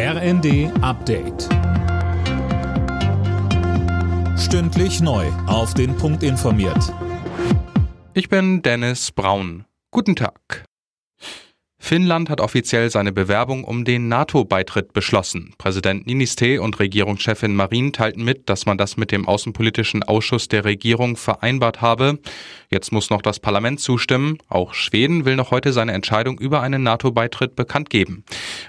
RND Update. Stündlich neu. Auf den Punkt informiert. Ich bin Dennis Braun. Guten Tag. Finnland hat offiziell seine Bewerbung um den NATO-Beitritt beschlossen. Präsident Niniste und Regierungschefin Marin teilten mit, dass man das mit dem Außenpolitischen Ausschuss der Regierung vereinbart habe. Jetzt muss noch das Parlament zustimmen. Auch Schweden will noch heute seine Entscheidung über einen NATO-Beitritt bekannt geben.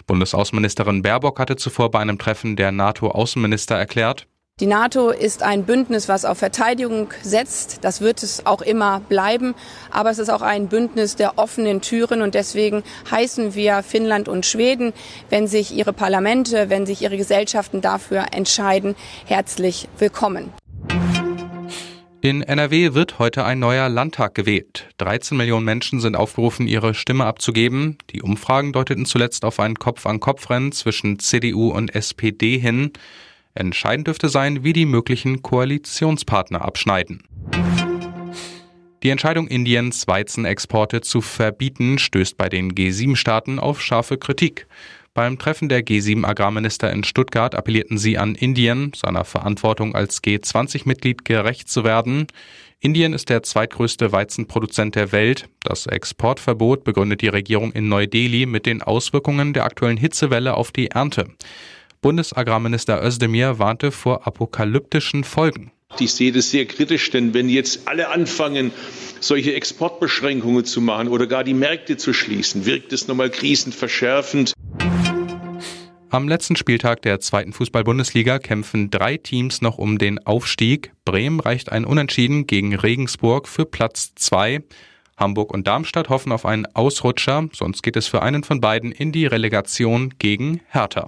Bundesaußenministerin Baerbock hatte zuvor bei einem Treffen der NATO-Außenminister erklärt, die NATO ist ein Bündnis, was auf Verteidigung setzt. Das wird es auch immer bleiben. Aber es ist auch ein Bündnis der offenen Türen. Und deswegen heißen wir Finnland und Schweden, wenn sich ihre Parlamente, wenn sich ihre Gesellschaften dafür entscheiden, herzlich willkommen. In NRW wird heute ein neuer Landtag gewählt. 13 Millionen Menschen sind aufgerufen, ihre Stimme abzugeben. Die Umfragen deuteten zuletzt auf ein Kopf-an-Kopf-Rennen zwischen CDU und SPD hin. Entscheidend dürfte sein, wie die möglichen Koalitionspartner abschneiden. Die Entscheidung Indiens, Weizenexporte zu verbieten, stößt bei den G7-Staaten auf scharfe Kritik. Beim Treffen der G7-Agrarminister in Stuttgart appellierten sie an Indien, seiner Verantwortung als G20-Mitglied gerecht zu werden. Indien ist der zweitgrößte Weizenproduzent der Welt. Das Exportverbot begründet die Regierung in Neu-Delhi mit den Auswirkungen der aktuellen Hitzewelle auf die Ernte. Bundesagrarminister Özdemir warnte vor apokalyptischen Folgen. Ich sehe das sehr kritisch, denn wenn jetzt alle anfangen, solche Exportbeschränkungen zu machen oder gar die Märkte zu schließen, wirkt es nochmal krisenverschärfend. Am letzten Spieltag der zweiten Fußball-Bundesliga kämpfen drei Teams noch um den Aufstieg. Bremen reicht ein Unentschieden gegen Regensburg für Platz zwei. Hamburg und Darmstadt hoffen auf einen Ausrutscher, sonst geht es für einen von beiden in die Relegation gegen Hertha.